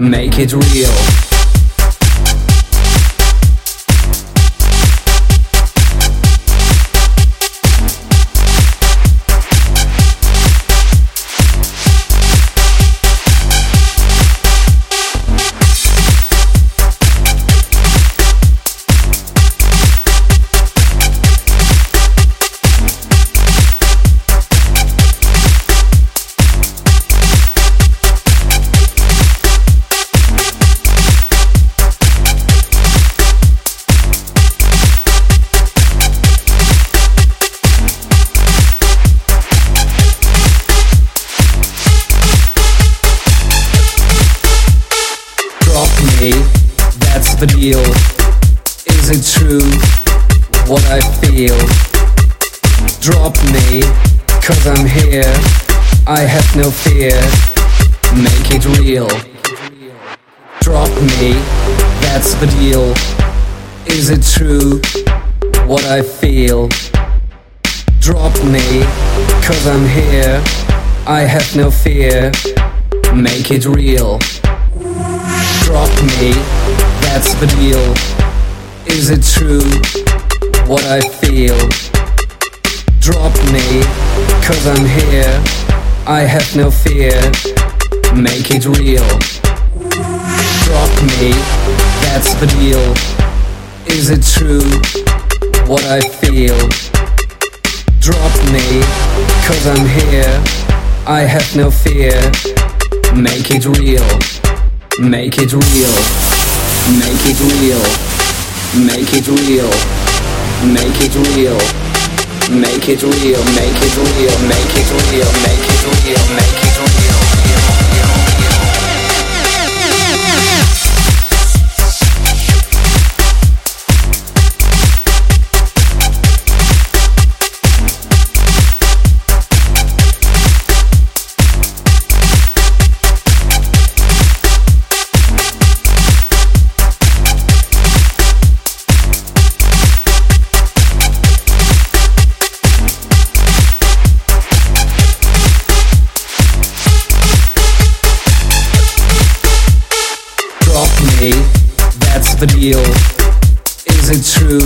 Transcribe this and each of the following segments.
Make it real. Me, that's the deal. Is it true what I feel? Drop me, cause I'm here. I have no fear. Make it real. Drop me, that's the deal. Is it true what I feel? Drop me, cause I'm here. I have no fear. Make it real drop me, that's the deal. Is it true what I feel? Drop me, cause I'm here. I have no fear. Make it real. Drop me, that's the deal. Is it true what I feel? Drop me, cause I'm here. I have no fear. Make it real. Make it real. Make it real. Make it real. Make it real. Make it real. Make it real. Make it real. Make it real. Make it that's the deal. Is it true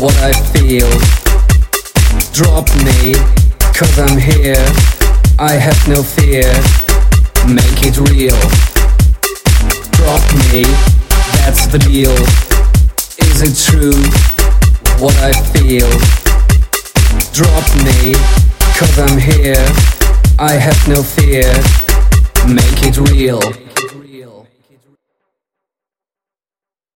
what I feel? Drop me, cause I'm here. I have no fear. Make it real. Drop me, that's the deal. Is it true what I feel? Drop me, cause I'm here. I have no fear. Make it real.